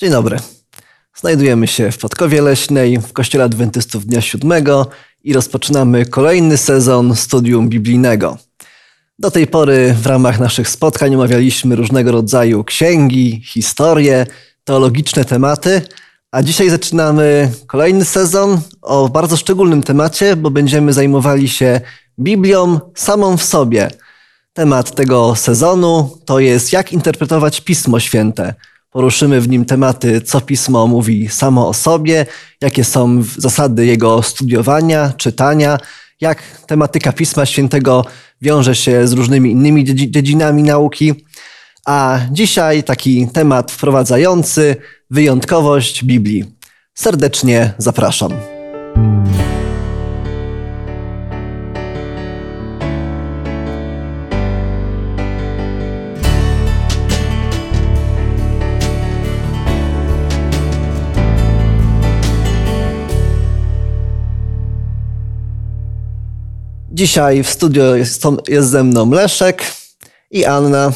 Dzień dobry. Znajdujemy się w Podkowie Leśnej, w Kościele Adwentystów Dnia Siódmego i rozpoczynamy kolejny sezon studium biblijnego. Do tej pory w ramach naszych spotkań omawialiśmy różnego rodzaju księgi, historie, teologiczne tematy, a dzisiaj zaczynamy kolejny sezon o bardzo szczególnym temacie, bo będziemy zajmowali się Biblią samą w sobie. Temat tego sezonu to jest jak interpretować Pismo Święte. Poruszymy w nim tematy, co pismo mówi samo o sobie, jakie są zasady jego studiowania, czytania, jak tematyka Pisma Świętego wiąże się z różnymi innymi dziedzinami nauki. A dzisiaj taki temat wprowadzający wyjątkowość Biblii. Serdecznie zapraszam. Dzisiaj w studio jest, jest ze mną Leszek i Anna.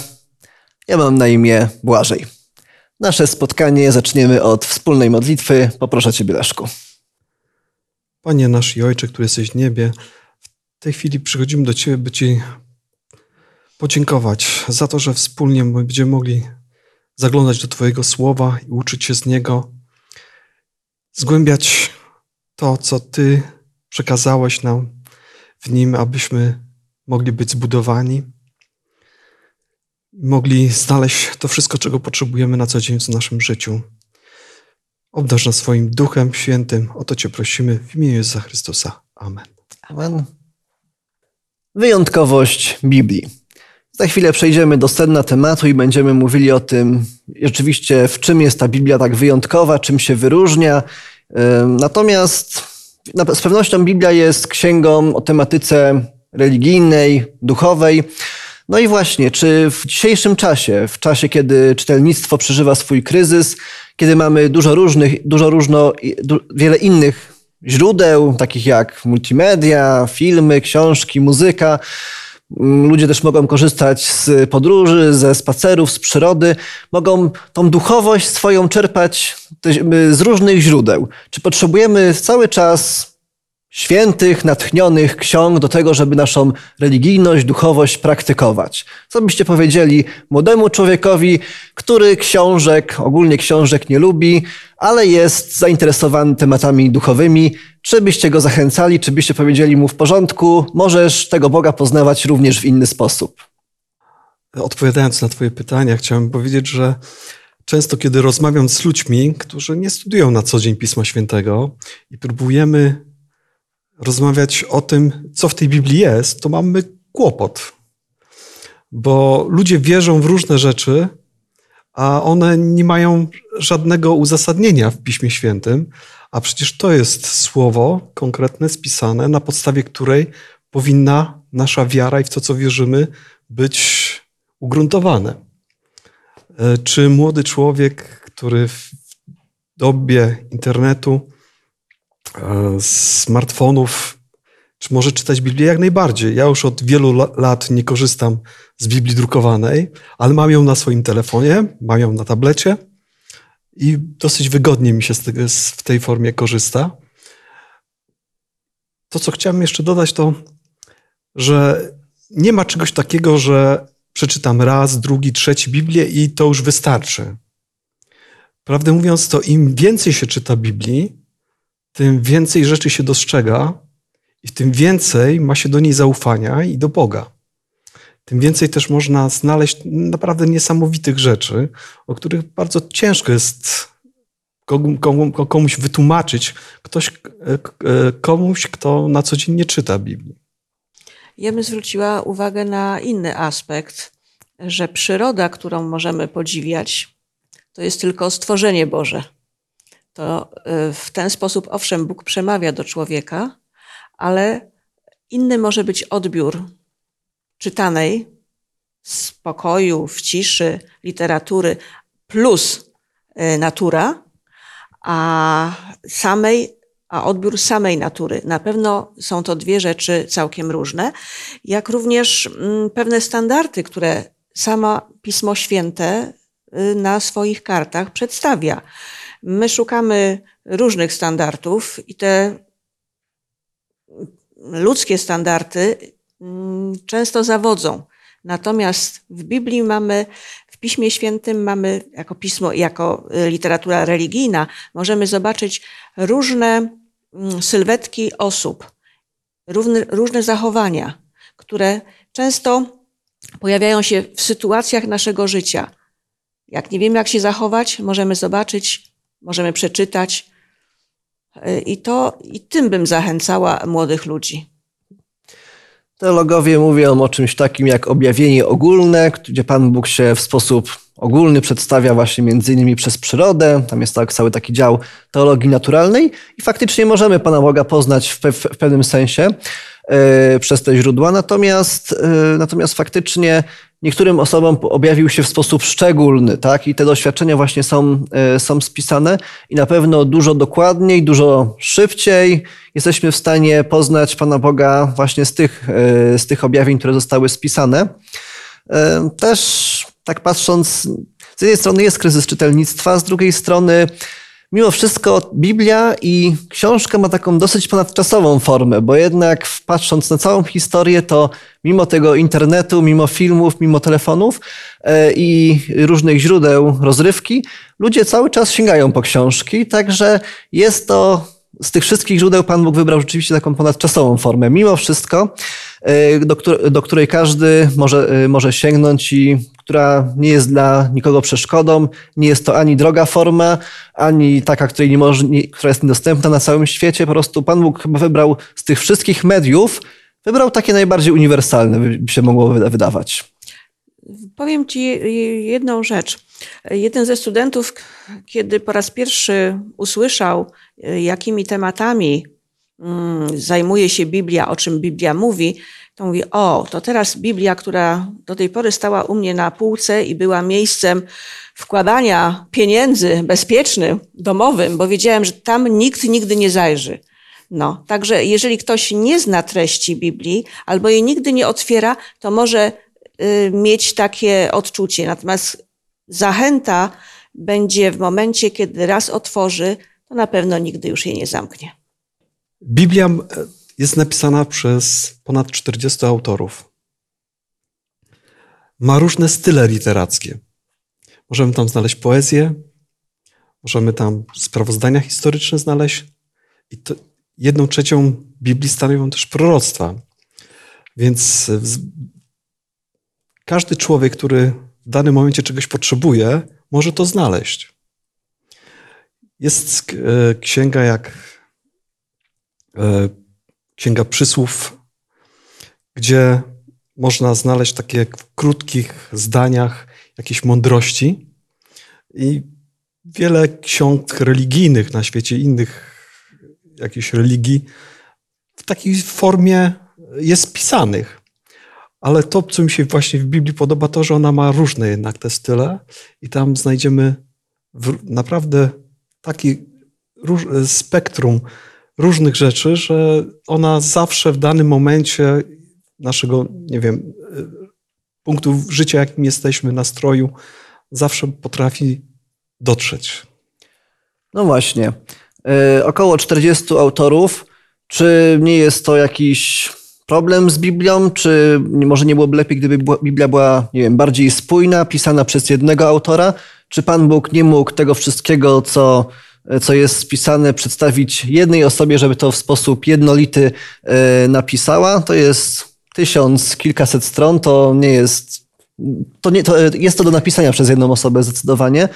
Ja mam na imię Błażej. Nasze spotkanie zaczniemy od wspólnej modlitwy. Poproszę Ciebie, Leszku. Panie nasz i Ojcze, który jesteś w niebie, w tej chwili przychodzimy do Ciebie, by Ci podziękować za to, że wspólnie będziemy mogli zaglądać do Twojego słowa i uczyć się z niego, zgłębiać to, co Ty przekazałeś nam w nim, abyśmy mogli być zbudowani, mogli znaleźć to wszystko, czego potrzebujemy na co dzień w naszym życiu. Obdarz nas swoim Duchem Świętym. O to Cię prosimy w imieniu Jezusa Chrystusa. Amen. Amen. Wyjątkowość Biblii. Za chwilę przejdziemy do sedna tematu i będziemy mówili o tym, rzeczywiście, w czym jest ta Biblia tak wyjątkowa, czym się wyróżnia. Natomiast z pewnością Biblia jest księgą o tematyce religijnej, duchowej. No i właśnie, czy w dzisiejszym czasie, w czasie, kiedy czytelnictwo przeżywa swój kryzys, kiedy mamy dużo różnych, dużo różno, wiele innych źródeł, takich jak multimedia, filmy, książki, muzyka, Ludzie też mogą korzystać z podróży, ze spacerów, z przyrody. Mogą tą duchowość swoją czerpać z różnych źródeł. Czy potrzebujemy cały czas świętych, natchnionych ksiąg do tego, żeby naszą religijność, duchowość praktykować. Co byście powiedzieli młodemu człowiekowi, który książek, ogólnie książek nie lubi, ale jest zainteresowany tematami duchowymi? Czy byście go zachęcali, czy byście powiedzieli mu w porządku, możesz tego Boga poznawać również w inny sposób? Odpowiadając na Twoje pytania, chciałem powiedzieć, że często, kiedy rozmawiam z ludźmi, którzy nie studiują na co dzień Pisma Świętego i próbujemy rozmawiać o tym, co w tej Biblii jest, to mamy kłopot. Bo ludzie wierzą w różne rzeczy, a one nie mają żadnego uzasadnienia w Piśmie Świętym, a przecież to jest słowo konkretne, spisane, na podstawie której powinna nasza wiara i w to, co wierzymy, być ugruntowane. E, czy młody człowiek, który w dobie internetu smartfonów, czy może czytać Biblię? Jak najbardziej. Ja już od wielu lat nie korzystam z Biblii drukowanej, ale mam ją na swoim telefonie, mam ją na tablecie i dosyć wygodnie mi się w tej formie korzysta. To, co chciałem jeszcze dodać, to, że nie ma czegoś takiego, że przeczytam raz, drugi, trzeci Biblię i to już wystarczy. Prawdę mówiąc, to im więcej się czyta Biblii, tym więcej rzeczy się dostrzega i tym więcej ma się do niej zaufania i do Boga. Tym więcej też można znaleźć naprawdę niesamowitych rzeczy, o których bardzo ciężko jest komuś wytłumaczyć, ktoś, komuś, kto na co dzień nie czyta Biblii. Ja bym zwróciła uwagę na inny aspekt, że przyroda, którą możemy podziwiać, to jest tylko stworzenie Boże to y, w ten sposób, owszem, Bóg przemawia do człowieka, ale inny może być odbiór czytanej spokoju, w ciszy, literatury plus y, natura, a samej, a odbiór samej natury. Na pewno są to dwie rzeczy całkiem różne, jak również mm, pewne standardy, które sama Pismo Święte y, na swoich kartach przedstawia. My szukamy różnych standardów i te ludzkie standardy mm, często zawodzą. Natomiast w Biblii mamy, w Piśmie Świętym mamy, jako pismo, jako y, literatura religijna, możemy zobaczyć różne mm, sylwetki osób, różne, różne zachowania, które często pojawiają się w sytuacjach naszego życia. Jak nie wiemy, jak się zachować, możemy zobaczyć, możemy przeczytać. Y, I to i tym bym zachęcała młodych ludzi. Teologowie mówią o czymś takim jak objawienie ogólne, gdzie Pan Bóg się w sposób ogólny przedstawia właśnie między innymi przez przyrodę. Tam jest tak, cały taki dział teologii naturalnej i faktycznie możemy Pana Boga poznać w, pe w pewnym sensie yy, przez te źródła. Natomiast, yy, natomiast faktycznie niektórym osobom objawił się w sposób szczególny, tak? I te doświadczenia właśnie są, yy, są spisane i na pewno dużo dokładniej, dużo szybciej jesteśmy w stanie poznać Pana Boga właśnie z tych, z tych objawień, które zostały spisane. Też tak patrząc, z jednej strony jest kryzys czytelnictwa, z drugiej strony mimo wszystko Biblia i książka ma taką dosyć ponadczasową formę, bo jednak patrząc na całą historię, to mimo tego internetu, mimo filmów, mimo telefonów e, i różnych źródeł rozrywki, ludzie cały czas sięgają po książki, także jest to z tych wszystkich źródeł Pan Bóg wybrał rzeczywiście taką ponadczasową formę. Mimo wszystko, e, do, której każdy może, e, może sięgnąć i która nie jest dla nikogo przeszkodą. Nie jest to ani droga forma, ani taka, której nie może, nie, która jest niedostępna na całym świecie. Po prostu Pan Bóg chyba wybrał z tych wszystkich mediów, wybrał takie najbardziej uniwersalne, by się mogło wydawać. Powiem Ci jedną rzecz. Jeden ze studentów, kiedy po raz pierwszy usłyszał, jakimi tematami mm, zajmuje się Biblia, o czym Biblia mówi, to mówi, o, to teraz Biblia, która do tej pory stała u mnie na półce i była miejscem wkładania pieniędzy bezpiecznym, domowym, bo wiedziałem, że tam nikt nigdy nie zajrzy. No, także jeżeli ktoś nie zna treści Biblii albo jej nigdy nie otwiera, to może y, mieć takie odczucie. Natomiast zachęta będzie w momencie, kiedy raz otworzy, to na pewno nigdy już jej nie zamknie. Biblia jest napisana przez ponad 40 autorów. Ma różne style literackie. Możemy tam znaleźć poezję, możemy tam sprawozdania historyczne znaleźć i to jedną trzecią Biblii stanowią też proroctwa. Więc każdy człowiek, który w danym momencie czegoś potrzebuje, może to znaleźć. Jest e, księga jak e, Księga Przysłów, gdzie można znaleźć takie w krótkich zdaniach jakieś mądrości i wiele ksiąg religijnych na świecie, innych jakichś religii w takiej formie jest pisanych. Ale to, co mi się właśnie w Biblii podoba, to, że ona ma różne jednak te style i tam znajdziemy naprawdę taki spektrum różnych rzeczy, że ona zawsze w danym momencie naszego, nie wiem, punktu życia, jakim jesteśmy, nastroju, zawsze potrafi dotrzeć. No właśnie. Yy, około 40 autorów. Czy nie jest to jakiś problem z Biblią? Czy może nie byłoby lepiej, gdyby Biblia była, nie wiem, bardziej spójna, pisana przez jednego autora? Czy Pan Bóg nie mógł tego wszystkiego, co co jest spisane, przedstawić jednej osobie, żeby to w sposób jednolity e, napisała. To jest tysiąc, kilkaset stron, to nie jest, to nie, to jest to do napisania przez jedną osobę zdecydowanie.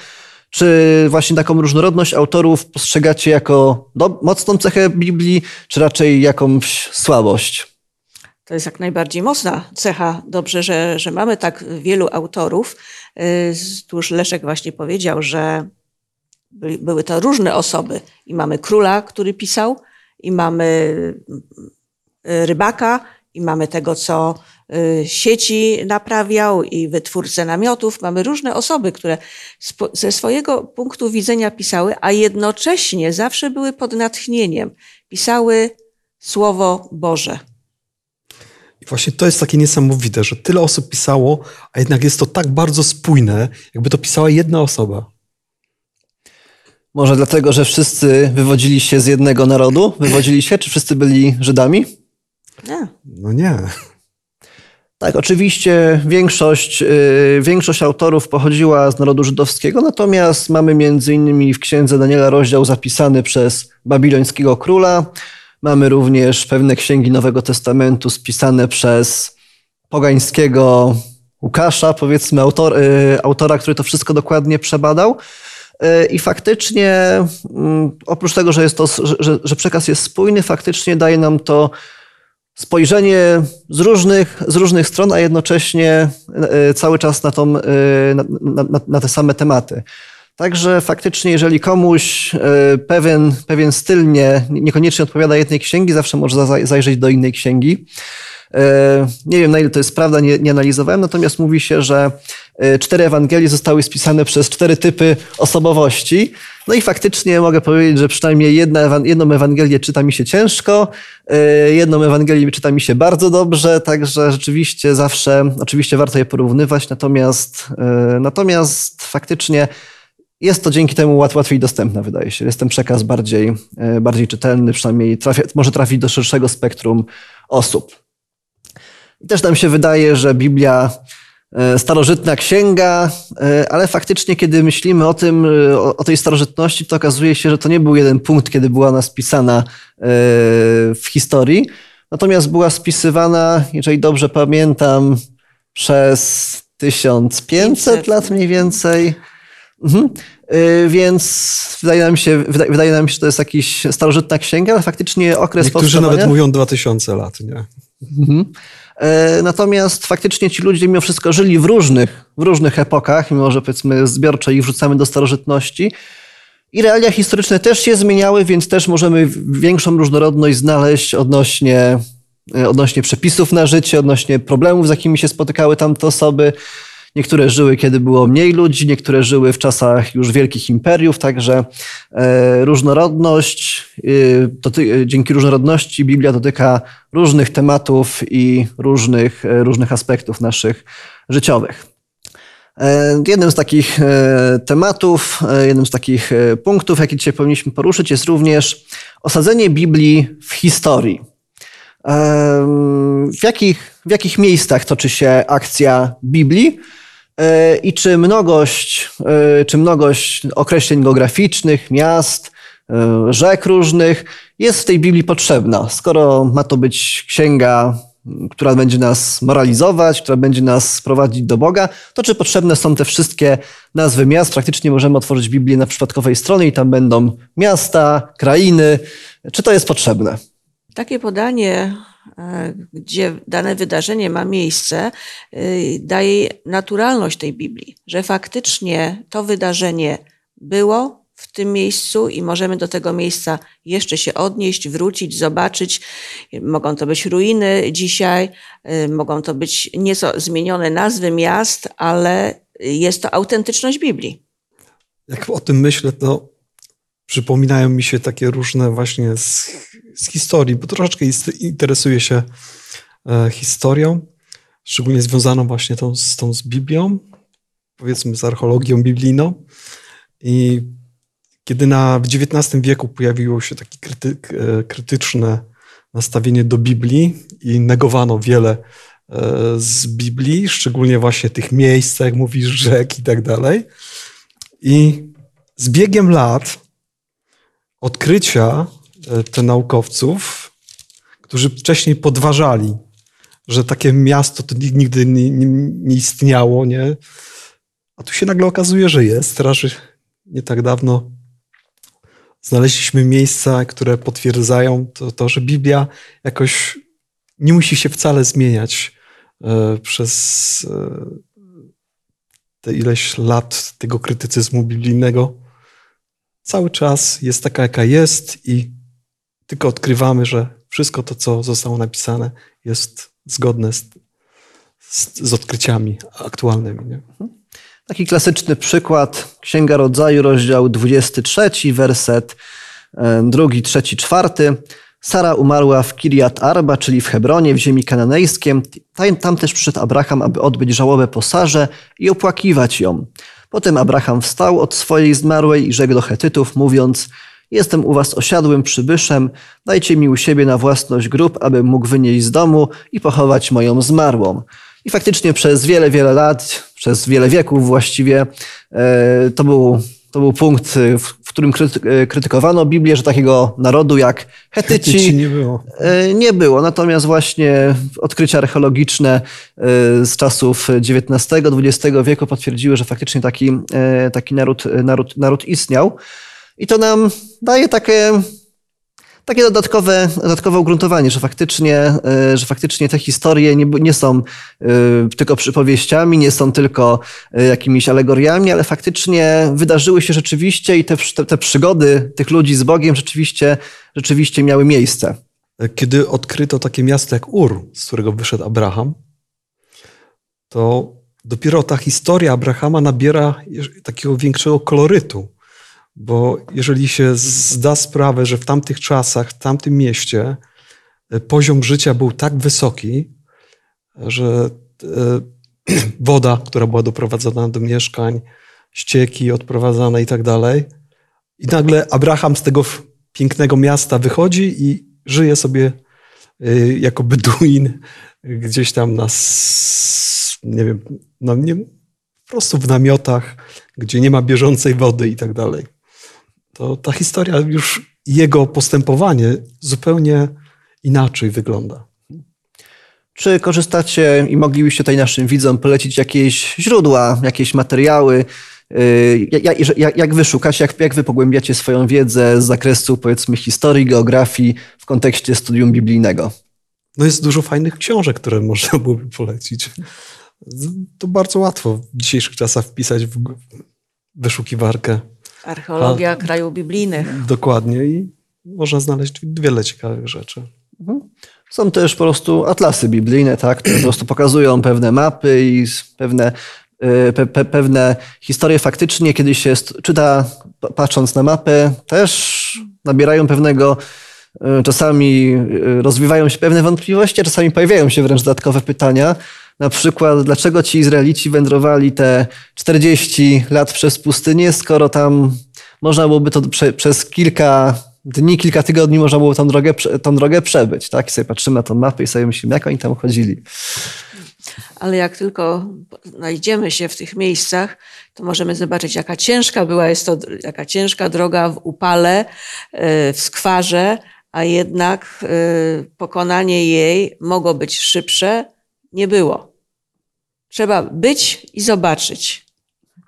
Czy właśnie taką różnorodność autorów postrzegacie jako do, mocną cechę Biblii, czy raczej jakąś słabość? To jest jak najbardziej mocna cecha. Dobrze, że, że mamy tak wielu autorów. E, tu już Leszek właśnie powiedział, że były to różne osoby. I mamy króla, który pisał, i mamy y, rybaka, i mamy tego, co y, sieci naprawiał, i wytwórcę namiotów. Mamy różne osoby, które ze swojego punktu widzenia pisały, a jednocześnie zawsze były pod natchnieniem. Pisały Słowo Boże. Właśnie to jest takie niesamowite, że tyle osób pisało, a jednak jest to tak bardzo spójne, jakby to pisała jedna osoba. Może dlatego, że wszyscy wywodzili się z jednego narodu? Wywodzili się? Czy wszyscy byli Żydami? Nie. No nie. Tak, oczywiście większość, yy, większość autorów pochodziła z narodu żydowskiego, natomiast mamy między innymi w księdze Daniela rozdział zapisany przez babilońskiego króla. Mamy również pewne księgi Nowego Testamentu spisane przez pogańskiego Łukasza, powiedzmy autor, yy, autora, który to wszystko dokładnie przebadał. I faktycznie, mm, oprócz tego, że, jest to, że, że przekaz jest spójny, faktycznie daje nam to spojrzenie z różnych, z różnych stron, a jednocześnie e, cały czas na, tą, e, na, na, na, te same tematy. Także faktycznie, jeżeli komuś e, pewien, pewien styl nie, niekoniecznie odpowiada jednej księgi, zawsze może zajrzeć do innej księgi. Nie wiem, na ile to jest prawda, nie, nie analizowałem, natomiast mówi się, że cztery Ewangelie zostały spisane przez cztery typy osobowości. No i faktycznie mogę powiedzieć, że przynajmniej jedna, jedną Ewangelię czyta mi się ciężko, y, jedną Ewangelię czyta mi się bardzo dobrze, także rzeczywiście zawsze, oczywiście warto je porównywać, natomiast, natomiast faktycznie jest to dzięki temu łatwiej dostępne, wydaje się. Jest ten przekaz bardziej, bardziej czytelny, przynajmniej może trafić do szerszego spektrum osób. I też nam się wydaje, że Biblia E, starożytna księga, e, ale faktycznie, kiedy myślimy o tym, e, o, tej starożytności, to okazuje się, że to nie był jeden punkt, kiedy była ona spisana w historii. Natomiast była spisywana, jeżeli dobrze pamiętam, przez 1500 lat mniej więcej. Mhm. Więc wydaje nam, się, wydaje nam się, że to jest jakiś starożytna księga, ale faktycznie okres Niektórzy nawet mówią 2000 lat, nie? Mhm. E, natomiast faktycznie ci ludzie mimo wszystko żyli w różnych, w różnych epokach, mimo że powiedzmy zbiorczo ich wrzucamy do starożytności. I realia historyczne też się zmieniały, więc też możemy większą różnorodność znaleźć odnośnie, e, odnośnie przepisów na życie, odnośnie problemów, z jakimi się spotykały tamte osoby. Niektóre żyły, kiedy było mniej ludzi, niektóre żyły w czasach już wielkich imperiów, także e, różnorodność, e, dzięki różnorodności Biblia dotyka różnych tematów i różnych, e, różnych aspektów naszych życiowych. Jednym z takich tematów, jednym z takich punktów, jaki dzisiaj powinniśmy poruszyć, jest również osadzenie Biblii w historii. W jakich, w jakich miejscach toczy się akcja Biblii? E, i czy mnogość, e, czy mnogość określeń geograficznych, miast, e, rzek różnych jest w tej Biblii potrzebna. Skoro ma to być księga, która będzie nas moralizować, która będzie nas prowadzić do Boga, to czy potrzebne są te wszystkie nazwy miast? Praktycznie możemy otworzyć Biblię na przypadkowej stronie i tam będą miasta, krainy. Czy to jest potrzebne? Takie podanie gdzie dane wydarzenie ma miejsce, e, daje naturalność tej Biblii, że faktycznie to wydarzenie było w tym miejscu i możemy do tego miejsca jeszcze się odnieść, wrócić, zobaczyć. Mogą to być ruiny dzisiaj, e, mogą to być nieco zmienione nazwy miast, ale jest to autentyczność Biblii. Jak o tym myślę, to przypominają mi się takie różne właśnie z, historii, bo troszeczkę interesuję się e, historią, szczególnie związaną właśnie tą, z tą z Biblią, powiedzmy z archeologią biblijną. I kiedy na, w XIX wieku pojawiło się takie kryty, e, krytyczne nastawienie do Biblii i negowano wiele e, z Biblii, szczególnie właśnie tych miejsc, jak mówisz, rzek i tak dalej. I z biegiem lat odkrycia e, te naukowców, którzy wcześniej podważali, że takie miasto to nigdy nie, nie, nie istniało, nie? A tu się nagle okazuje, że jest. Teraz nie tak dawno znaleźliśmy miejsca, które potwierdzają to, to że Biblia jakoś nie musi się wcale zmieniać e, przez e, te ileś lat tego krytycyzmu biblijnego cały czas jest taka, jaka jest i tylko odkrywamy, że wszystko to, co zostało napisane, jest zgodne z, z, z odkryciami aktualnymi. Nie? Taki klasyczny przykład, Księga Rodzaju, rozdział 23, werset e, drugi, trzeci, czwarty. Sara umarła w Kiriat Arba, czyli w Hebronie, w ziemi kananejskiej. Tam też przyszedł Abraham, aby odbyć żałobę po Sarze i opłakiwać ją. Potem Abraham wstał od swojej zmarłej i rzekł do Hetytów, mówiąc: Jestem u was osiadłym przybyszem, dajcie mi u siebie na własność grób, abym mógł wynieść z domu i pochować moją zmarłą. I faktycznie przez wiele, wiele lat, przez wiele wieków właściwie, e, to był to był punkt, y, w którym y, krytykowano Biblię, że takiego narodu jak Hetyci, Hetyci nie było. Nie było. Natomiast właśnie odkrycia archeologiczne z czasów XIX-XX wieku potwierdziły, że faktycznie taki, taki naród, naród, naród istniał. I to nam daje takie takie dodatkowe, dodatkowe ugruntowanie, że faktycznie, e, że faktycznie te historie nie, nie są e, tylko przypowieściami, nie są tylko e, jakimiś alegoriami, ale faktycznie wydarzyły się rzeczywiście i te, te, te przygody tych ludzi z Bogiem rzeczywiście, rzeczywiście miały miejsce. Kiedy odkryto takie miasto jak Ur, z którego wyszedł Abraham, to dopiero ta historia Abrahama nabiera takiego większego kolorytu bo jeżeli się zda sprawę, że w tamtych czasach, w tamtym mieście e, poziom życia był tak wysoki, że e, woda, która była doprowadzana do mieszkań, ścieki odprowadzane i tak dalej. I nagle Abraham z tego pięknego miasta wychodzi i żyje sobie e, jako beduin gdzieś tam na, nie wiem, no nie, po prostu w namiotach, gdzie nie ma bieżącej wody i tak dalej to ta historia już, jego postępowanie zupełnie inaczej wygląda. Czy korzystacie i moglibyście tutaj naszym widzom polecić jakieś źródła, jakieś materiały, y, jak, jak, jak wy szukacie, jak, jak wy pogłębiacie swoją wiedzę z zakresu powiedzmy historii, geografii w kontekście studium biblijnego? No jest dużo fajnych książek, które można byłoby polecić. To bardzo łatwo w dzisiejszych czasach wpisać w wyszukiwarkę Archeologia A, krajów biblijnych. Dokładnie i można znaleźć wiele ciekawych rzeczy. Mhm. Są też po prostu atlasy biblijne, tak, które po prostu pokazują pewne mapy i pewne, e, pe, pe, pewne historie faktycznie, kiedy się czyta, patrząc na mapę, też nabierają pewnego, e, czasami e, rozwijają się pewne wątpliwości, a czasami pojawiają się wręcz dodatkowe pytania. Na przykład, dlaczego ci Izraelici wędrowali te 40 lat przez pustynię, skoro tam można byłoby to prze, przez kilka dni, kilka tygodni można było tą drogę, tą drogę przebyć. Tak? I sobie patrzymy na tą mapę i sobie myślimy, jak oni tam chodzili. Ale jak tylko znajdziemy się w tych miejscach, to możemy zobaczyć, jaka ciężka była jest to, jaka ciężka droga w upale, e, w skwarze, a jednak e, pokonanie jej mogło być szybsze, nie było. Trzeba być i zobaczyć.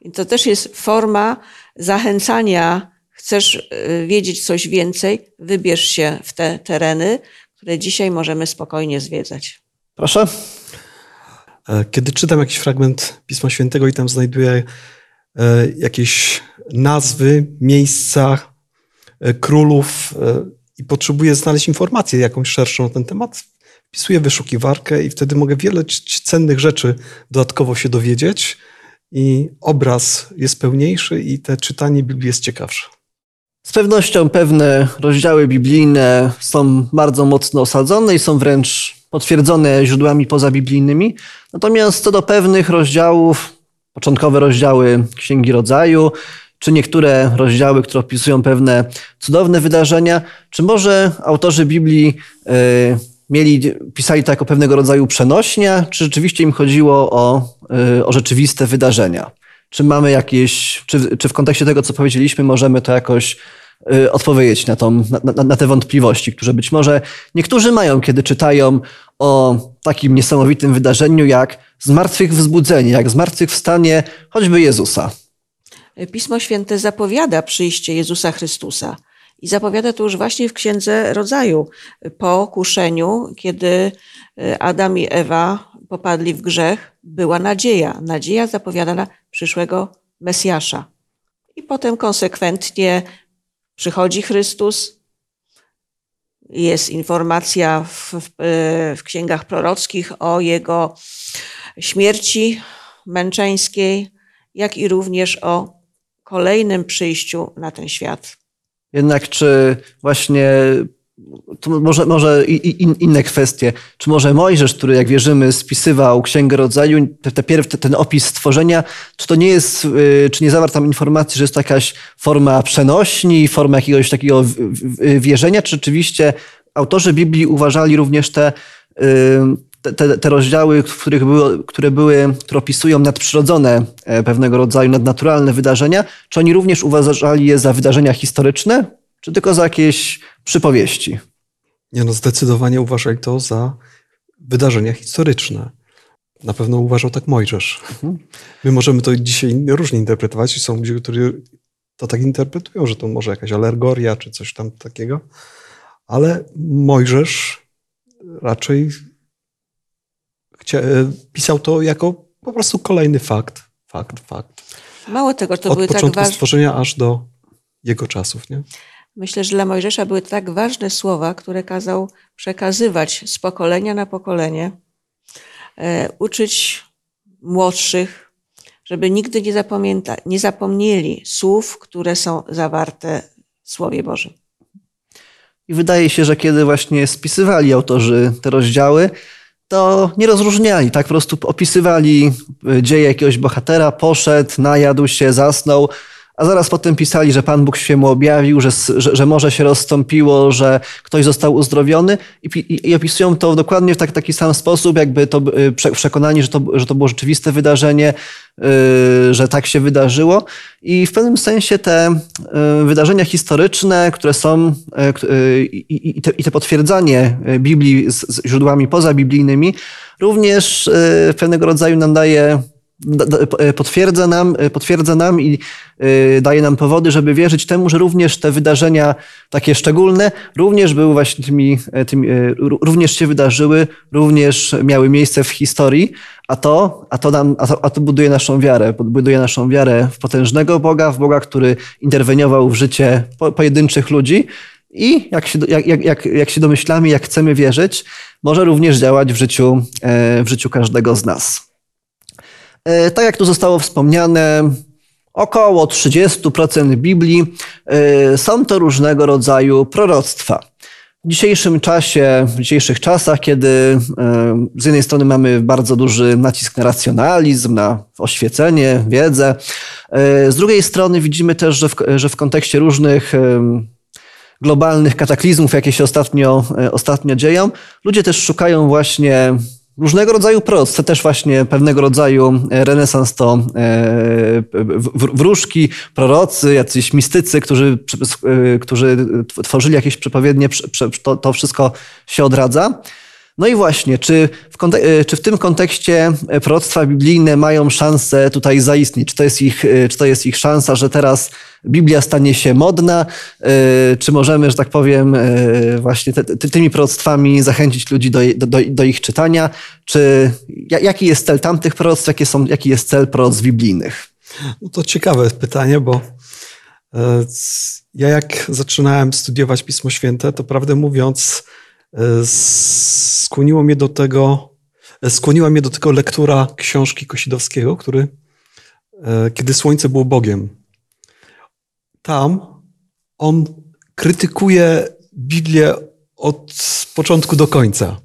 I to też jest forma zachęcania. Chcesz y, wiedzieć coś więcej, wybierz się w te tereny, które dzisiaj możemy spokojnie zwiedzać. Proszę. E, kiedy czytam jakiś fragment Pisma Świętego i tam znajduję e, jakieś nazwy, miejsca, e, królów i potrzebuję znaleźć informację jakąś szerszą na ten temat, wpisuję wyszukiwarkę i wtedy mogę wiele cennych rzeczy dodatkowo się dowiedzieć i obraz jest pełniejszy i te czytanie Biblii jest ciekawsze. Z pewnością pewne rozdziały biblijne są bardzo mocno osadzone i są wręcz potwierdzone źródłami pozabiblijnymi. Natomiast co do pewnych rozdziałów, początkowe rozdziały Księgi Rodzaju, czy niektóre rozdziały, które opisują pewne cudowne wydarzenia, czy może autorzy Biblii yy, mieli, pisali to jako pewnego rodzaju przenośnia, czy rzeczywiście im chodziło o, y, o rzeczywiste wydarzenia? Czy mamy jakieś, czy, czy w kontekście tego, co powiedzieliśmy, możemy to jakoś y, odpowiedzieć na, tą, na, na, te wątpliwości, które być może niektórzy mają, kiedy czytają o takim niesamowitym wydarzeniu jak zmartwychwzbudzenie, jak zmartwychwstanie choćby Jezusa. Pismo Święte zapowiada przyjście Jezusa Chrystusa. I zapowiada to już właśnie w Księdze Rodzaju. Po kuszeniu, kiedy e, Adam i Ewa popadli w grzech, była nadzieja. Nadzieja zapowiadana przyszłego Mesjasza. I potem konsekwentnie przychodzi Chrystus, jest informacja w, w, e, w, księgach prorockich o jego śmierci męczeńskiej, jak i również o kolejnym przyjściu na ten świat. Jednak czy właśnie to może, może in, inne kwestie. Czy może Mojżesz, który jak wierzymy spisywał Księgę Rodzaju, te, te pierw, te, ten opis stworzenia, czy to nie jest, y, czy nie zawarł tam informacji, że jest to jakaś forma przenośni, forma jakiegoś takiego wierzenia, czy rzeczywiście autorzy Biblii uważali również te, y, te, te rozdziały, w których były, które były, które opisują nadprzyrodzone e, pewnego rodzaju nadnaturalne wydarzenia, czy oni również uważali je za wydarzenia historyczne, czy tylko za jakieś przypowieści? Nie no, zdecydowanie uważali to za wydarzenia historyczne. Na pewno uważał tak Mojżesz. Mhm. My możemy to dzisiaj różnie interpretować. Są ludzie, którzy to tak interpretują, że to może jakaś alergoria czy coś tam takiego. Ale Mojżesz raczej pisał to jako po prostu kolejny fakt. Fakt, fakt. Mało tego, to Od były tak początku tak ważne. stworzenia aż do jego czasów, nie? Myślę, że dla Mojżesza były tak ważne słowa, które kazał przekazywać z pokolenia na pokolenie, e, uczyć młodszych, żeby nigdy nie, zapamięta, nie zapomnieli słów, które są zawarte w Słowie Bożym. I wydaje się, że kiedy właśnie spisywali autorzy te rozdziały, to nie rozróżniali, tak po prostu opisywali e, dzieje jakiegoś bohatera, poszedł, najadł się, zasnął, a zaraz potem pisali, że Pan Bóg się mu objawił, że, że, że morze się rozstąpiło, że ktoś został uzdrowiony i, i, i opisują to dokładnie w tak, taki sam sposób, jakby to y, przekonani, że to, że to było rzeczywiste wydarzenie, yy, że tak się wydarzyło. I w pewnym sensie te yy, wydarzenia historyczne, które są i, te, i potwierdzanie Biblii z, z źródłami pozabiblijnymi, również y, pewnego rodzaju nam daje potwierdza nam, e, potwierdza nam i e, daje nam powody, żeby wierzyć temu, że również te wydarzenia takie szczególne również były właśnie tymi, tymi również się wydarzyły, również miały miejsce w historii, a to, a to, nam, a to, a to buduje naszą wiarę, buduje naszą wiarę w potężnego Boga, w Boga, który interweniował w życie pojedynczych ludzi i jak się, jak, jak, jak się domyślamy, jak chcemy wierzyć, może również działać w życiu, w życiu każdego z nas. E, tak jak tu zostało wspomniane, około 30% Biblii e, są to różnego rodzaju proroctwa. W dzisiejszym czasie, w dzisiejszych czasach, kiedy e, z jednej strony mamy bardzo duży nacisk na racjonalizm, na oświecenie, wiedzę, z drugiej strony widzimy też, że w, że w kontekście różnych globalnych kataklizmów, jakie się ostatnio, ostatnio dzieją, ludzie też szukają właśnie różnego rodzaju proroctwa, też właśnie pewnego rodzaju e, renesans to e, wróżki, prorocy, jacyś mistycy, którzy, e, którzy tworzyli jakieś przepowiednie, to wszystko się odradza. No i właśnie, czy w, czy w tym kontekście proroctwa biblijne mają szansę tutaj zaistnieć? Czy to, jest ich, czy to jest ich szansa, że teraz Biblia stanie się modna? Czy możemy, że tak powiem, właśnie tymi proroctwami zachęcić ludzi do, do, do, ich czytania? Czy jaki jest cel tamtych proroctw? Jaki, są, jaki jest cel proroctw biblijnych? No to ciekawe pytanie, bo e, ja jak zaczynałem studiować Pismo Święte, to prawdę mówiąc, E, skłoniło mnie do tego, e, skłoniła mnie do tego lektura książki Kosidowskiego, który e, Kiedy Słońce było Bogiem. Tam on krytykuje Biblię od początku do końca.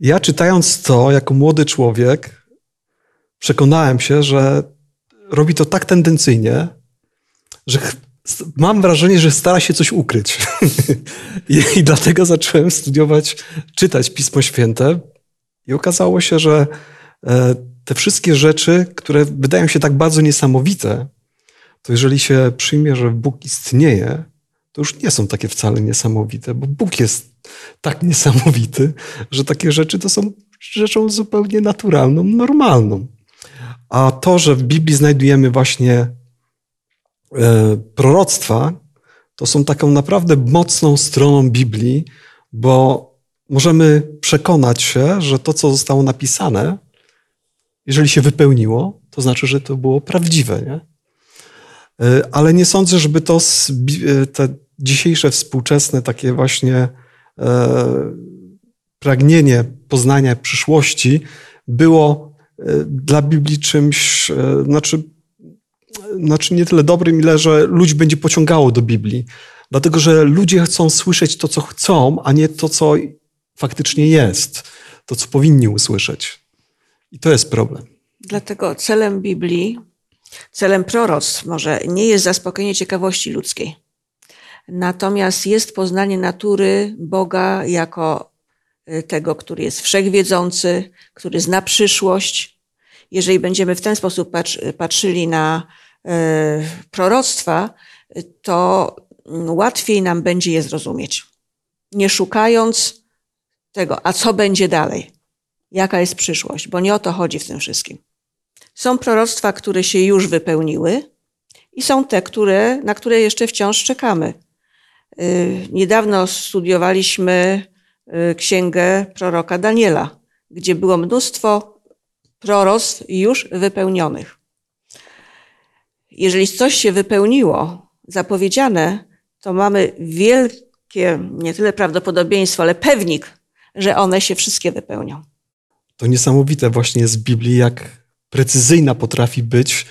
Ja czytając to jako młody człowiek, przekonałem się, że robi to tak tendencyjnie, że mam wrażenie, że stara się coś ukryć. I, I, dlatego zacząłem studiować, czytać Pismo Święte. I okazało się, że e, te wszystkie rzeczy, które wydają się tak bardzo niesamowite, to jeżeli się przyjmie, że Bóg istnieje, to już nie są takie wcale niesamowite, bo Bóg jest tak niesamowity, że takie rzeczy to są rzeczą zupełnie naturalną, normalną. A to, że w Biblii znajdujemy właśnie proroctwa to są taką naprawdę mocną stroną Biblii, bo możemy przekonać się, że to, co zostało napisane, jeżeli się wypełniło, to znaczy, że to było prawdziwe. Nie? E, ale nie sądzę, żeby to e, te dzisiejsze współczesne takie właśnie pragnienie poznania przyszłości było dla Biblii czymś, znaczy znaczy nie tyle dobrym, ile że ludzi będzie pociągało do Biblii. Dlatego, że ludzie chcą słyszeć to, co chcą, a nie to, co faktycznie jest, to, co powinni usłyszeć. I to jest problem. Dlatego celem Biblii, celem proroctw może nie jest zaspokojenie ciekawości ludzkiej. Natomiast jest poznanie natury Boga jako y, tego, który jest wszechwiedzący, który zna przyszłość. Jeżeli będziemy w ten sposób patrzyli na proroctwa, to łatwiej nam będzie je zrozumieć. Nie szukając tego, a co będzie dalej, jaka jest przyszłość, bo nie o to chodzi w tym wszystkim. Są proroctwa, które się już wypełniły i są te, które, na które jeszcze wciąż czekamy. Y, niedawno studiowaliśmy y, księgę proroka Daniela, gdzie było mnóstwo proroctw już wypełnionych. Jeżeli coś się wypełniło, zapowiedziane, to mamy wielkie, nie tyle prawdopodobieństwo, ale pewnik, że one się wszystkie wypełnią. To niesamowite właśnie jest w Biblii, jak precyzyjna potrafi być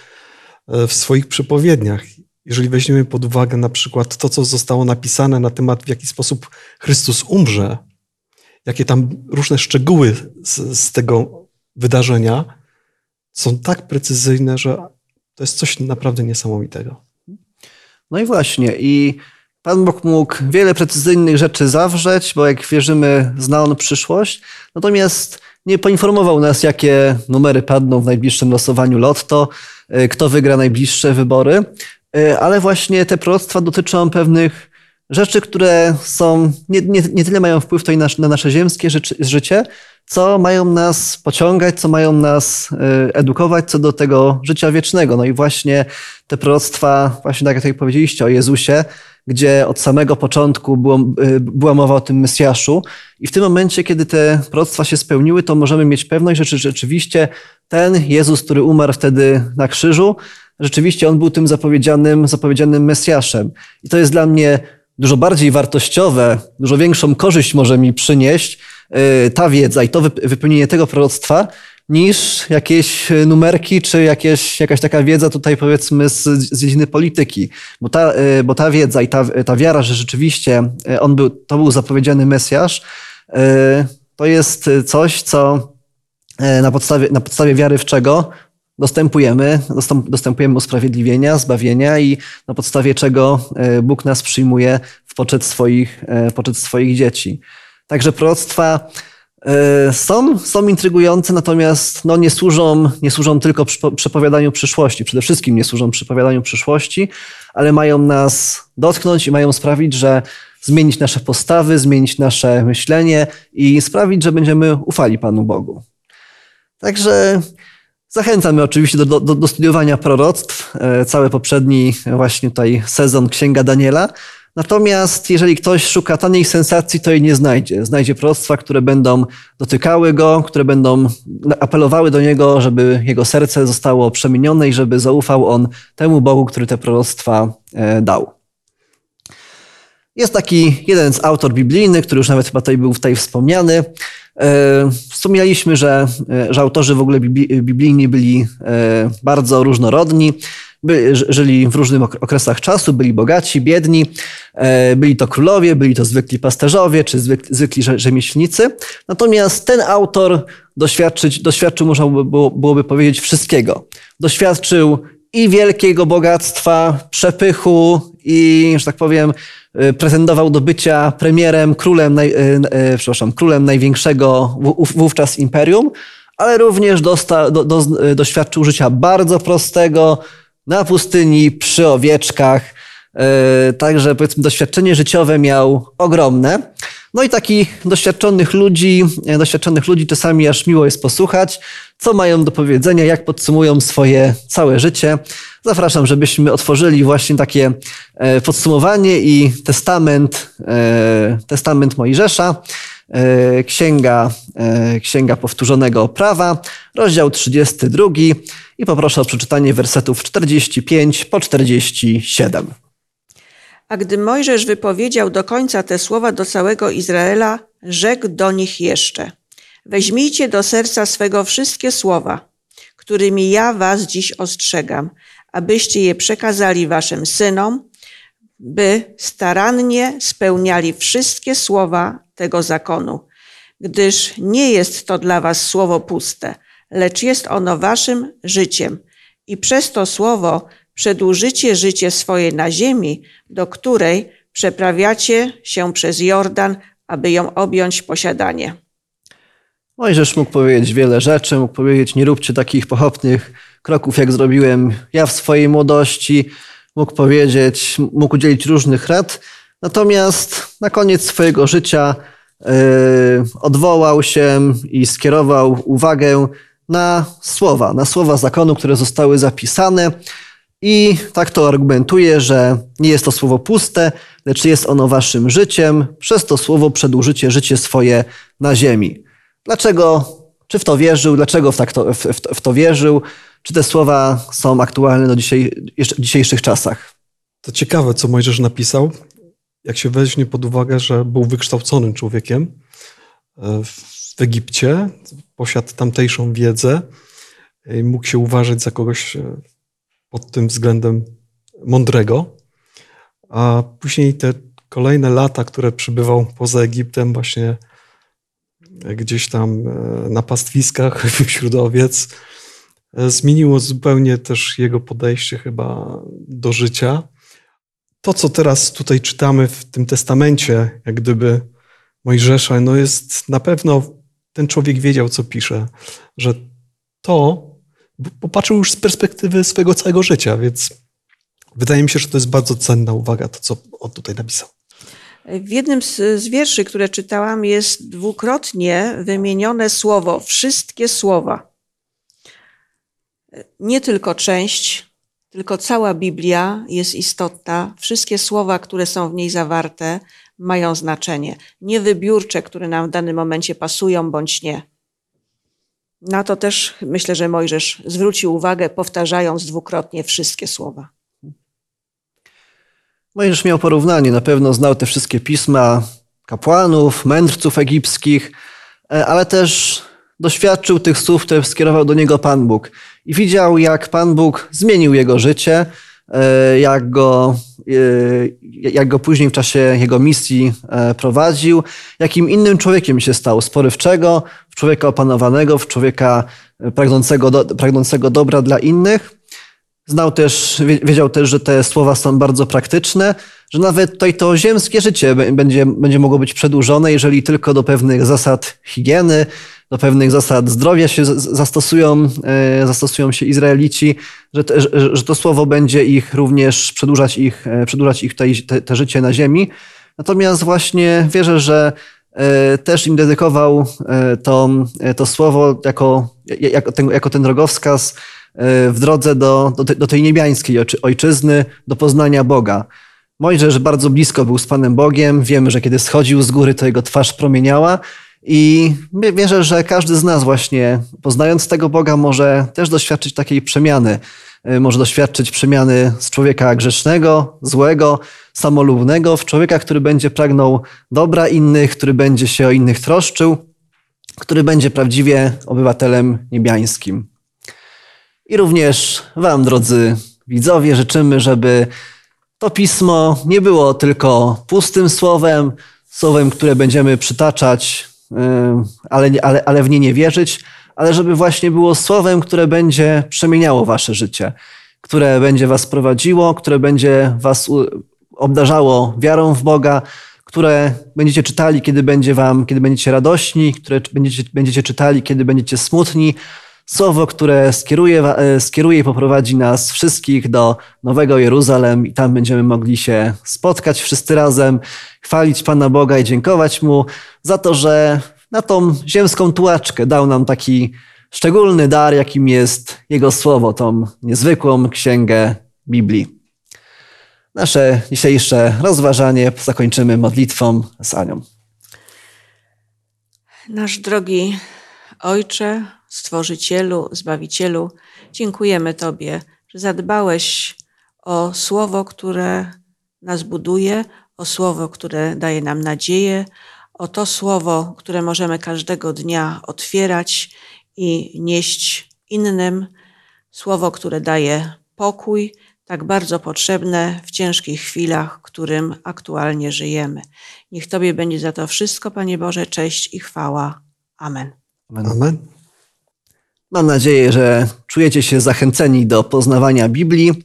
e, w swoich przepowiedniach. Jeżeli weźmiemy pod uwagę na przykład to, co zostało napisane na temat, w jaki sposób Chrystus umrze, jakie tam różne szczegóły z, z tego wydarzenia są tak precyzyjne, że to jest coś naprawdę niesamowitego. No i właśnie, i Pan Bóg mógł wiele precyzyjnych rzeczy zawrzeć, bo jak wierzymy, zna On przyszłość. Natomiast nie poinformował nas, jakie numery padną w najbliższym losowaniu lotto, y, kto wygra najbliższe wybory. Y, ale właśnie te proroctwa dotyczą pewnych rzeczy, które są, nie, nie, nie tyle mają wpływ na, na nasze ziemskie życie, co mają nas pociągać, co mają nas y, edukować co do tego życia wiecznego. No i właśnie te proroctwa, właśnie tak jak tutaj powiedzieliście o Jezusie, gdzie od samego początku było, y, była mowa o tym Mesjaszu. I w tym momencie, kiedy te proroctwa się spełniły, to możemy mieć pewność, że rzeczywiście ten Jezus, który umarł wtedy na krzyżu, rzeczywiście on był tym zapowiedzianym, zapowiedzianym Mesjaszem. I to jest dla mnie dużo bardziej wartościowe, dużo większą korzyść może mi przynieść ta wiedza i to wypełnienie tego proroctwa, niż jakieś numerki, czy jakieś, jakaś taka wiedza tutaj powiedzmy z, z dziedziny polityki. Bo ta, y, bo ta wiedza i ta, ta wiara, że rzeczywiście y, on był, to był zapowiedziany Mesjasz, to jest coś, co na podstawie, na podstawie wiary w czego dostępujemy, dostępujemy usprawiedliwienia, zbawienia i na podstawie czego Bóg nas przyjmuje w poczet swoich, poczet swoich dzieci. Także proroctwa e, są, są intrygujące, natomiast no, nie, służą, nie służą tylko przepowiadaniu przyszłości. Przede wszystkim nie służą przepowiadaniu przyszłości, ale mają nas dotknąć i mają sprawić, że zmienić nasze postawy, zmienić nasze myślenie i sprawić, że będziemy ufali Panu Bogu. Także Zachęcamy oczywiście do, do, do studiowania proroctw. E, cały poprzedni właśnie tutaj sezon Księga Daniela. Natomiast jeżeli ktoś szuka taniej sensacji, to jej nie znajdzie. Znajdzie proroctwa, które będą dotykały go, które będą apelowały do niego, żeby jego serce zostało przemienione i żeby zaufał on temu Bogu, który te proroctwa e, dał. Jest taki jeden z autor biblijny, który już nawet chyba tutaj był tutaj wspomniany. E, wspomnieliśmy, że, e, że autorzy w ogóle biblijni byli bardzo różnorodni. By, żyli w różnych okresach czasu, byli bogaci, biedni, byli to królowie, byli to zwykli pasterzowie czy zwykli, zwykli rzemieślnicy. Natomiast ten autor doświadczyć, doświadczył, można było, byłoby powiedzieć, wszystkiego. Doświadczył i wielkiego bogactwa, przepychu i, że tak powiem, Y, pretendował do bycia premierem, królem, naj, y, przepraszam, królem największego wówczas imperium, ale również dosta, do, do, doświadczył życia bardzo prostego, na pustyni, przy owieczkach. Także powiedzmy doświadczenie życiowe miał ogromne. No i takich doświadczonych ludzi, doświadczonych ludzi czasami aż miło jest posłuchać, co mają do powiedzenia, jak podsumują swoje całe życie. Zapraszam, żebyśmy otworzyli właśnie takie e, podsumowanie i testament, e, testament Mojżesza, e, księga, księga powtórzonego prawa, rozdział 32 i poproszę o przeczytanie wersetów 45 po 47. A gdy Mojżesz wypowiedział do końca te słowa do całego Izraela, rzekł do nich jeszcze: Weźmijcie do serca swego wszystkie słowa, którymi ja was dziś ostrzegam, abyście je przekazali waszym synom, by starannie spełniali wszystkie słowa tego zakonu, gdyż nie jest to dla was słowo puste, lecz jest ono waszym życiem i przez to słowo przedłużycie życie swoje na ziemi, do której przeprawiacie się przez Jordan, aby ją objąć posiadanie. Mojżesz mógł powiedzieć wiele rzeczy, mógł powiedzieć nie róbcie takich pochopnych kroków, jak zrobiłem ja w swojej młodości, mógł powiedzieć, mógł udzielić różnych rad, natomiast na koniec swojego życia yy, odwołał się i skierował uwagę na słowa, na słowa zakonu, które zostały zapisane. I tak to argumentuje, że nie jest to słowo puste, lecz jest ono waszym życiem. Przez to słowo przedłużycie życie swoje na ziemi. Dlaczego, czy w to wierzył, dlaczego w, tak to, w, w, w to wierzył, czy te słowa są aktualne do dzisiaj, w dzisiejszych czasach? To ciekawe, co Mojżesz napisał. Jak się weźmie pod uwagę, że był wykształconym człowiekiem e, w Egipcie, posiadł tamtejszą wiedzę, mógł się uważać za kogoś e, pod tym względem mądrego, a później te kolejne lata, które przybywał poza Egiptem, właśnie gdzieś tam e, na pastwiskach wśród owiec, zmieniło zupełnie też jego podejście chyba do życia. To, co teraz tutaj czytamy w tym testamencie, jak gdyby Mojżesza, no jest na pewno ten człowiek wiedział, co pisze, że to popatrzył już z perspektywy swojego całego życia, więc wydaje mi się, że to jest bardzo cenna uwaga, to co on tutaj napisał. W jednym z wierszy, które czytałam, jest dwukrotnie wymienione słowo, wszystkie słowa. Nie tylko część, tylko cała Biblia jest istotna. Wszystkie słowa, które są w niej zawarte, mają znaczenie. Nie wybiórcze, które nam w danym momencie pasują bądź nie. Na to też myślę, że Mojżesz zwrócił uwagę, powtarzając dwukrotnie wszystkie słowa. Mojżesz miał porównanie, na pewno znał te wszystkie pisma kapłanów, mędrców egipskich, e, ale też doświadczył tych słów, które skierował do niego Pan Bóg. I widział, jak Pan Bóg zmienił jego życie, e, jak go, e, jak go później w czasie jego misji prowadził, jakim innym człowiekiem się stał, z porywczego w człowieka opanowanego, w człowieka pragnącego, pragnącego dobra dla innych. Znał też, wiedział też, że te słowa są bardzo praktyczne, że nawet tutaj to ziemskie życie będzie, będzie mogło być przedłużone, jeżeli tylko do pewnych zasad higieny, do pewnych zasad zdrowia się zastosują, e, zastosują się Izraelici, że, te, że, to słowo będzie ich również przedłużać ich, e, przedłużać ich te, te życie na ziemi. Natomiast właśnie wierzę, że e, też im dedykował to, to słowo jako, jako, ten, jako ten drogowskaz, w drodze do, do, do tej niebiańskiej ojczyzny, do poznania Boga. Mojżesz bardzo blisko był z Panem Bogiem. Wiemy, że kiedy schodził z góry, to jego twarz promieniała. I wierzę, że każdy z nas właśnie, poznając tego Boga, może też doświadczyć takiej przemiany. E, może doświadczyć przemiany z człowieka grzesznego, złego, samolubnego, w człowieka, który będzie pragnął dobra innych, który będzie się o innych troszczył, który będzie prawdziwie obywatelem niebiańskim. I również Wam, drodzy widzowie, życzymy, żeby to pismo nie było tylko pustym słowem, słowem, które będziemy przytaczać, y, ale, ale, ale w nie nie wierzyć, ale żeby właśnie było słowem, które będzie przemieniało Wasze życie, które będzie Was prowadziło, które będzie Was obdarzało wiarą w Boga, które będziecie czytali, kiedy będzie Wam, kiedy będziecie radośni, które będziecie, będziecie czytali, kiedy będziecie smutni, słowo, które skieruje, e, skieruje i poprowadzi nas wszystkich do Nowego Jeruzalem i tam będziemy mogli się spotkać wszyscy razem, chwalić Pana Boga i dziękować Mu za to, że na tą ziemską tułaczkę dał nam taki szczególny dar, jakim jest Jego Słowo, tą niezwykłą księgę Biblii. Nasze dzisiejsze rozważanie zakończymy modlitwą z Anią. Nasz drogi Ojcze, Stworzycielu, Zbawicielu, dziękujemy Tobie, że zadbałeś o słowo, które nas buduje, o słowo, które daje nam nadzieję, o to słowo, które możemy każdego dnia otwierać i nieść innym, słowo, które daje pokój, tak bardzo potrzebne w ciężkich chwilach, którym aktualnie żyjemy. Niech Tobie będzie za to wszystko, Panie Boże, cześć i chwała. Amen. Amen. Mam nadzieję, że czujecie się zachęceni do poznawania Biblii.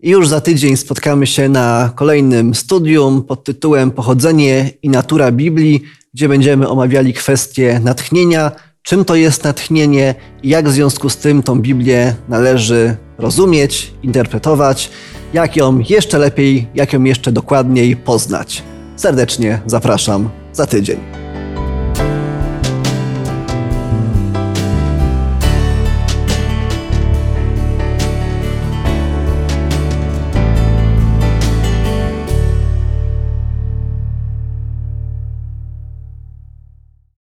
Już za tydzień spotkamy się na kolejnym studium pod tytułem Pochodzenie i natura Biblii, gdzie będziemy omawiali kwestie natchnienia, czym to jest natchnienie i jak w związku z tym tą Biblię należy rozumieć, interpretować, jak ją jeszcze lepiej, jak ją jeszcze dokładniej poznać. Serdecznie zapraszam za tydzień.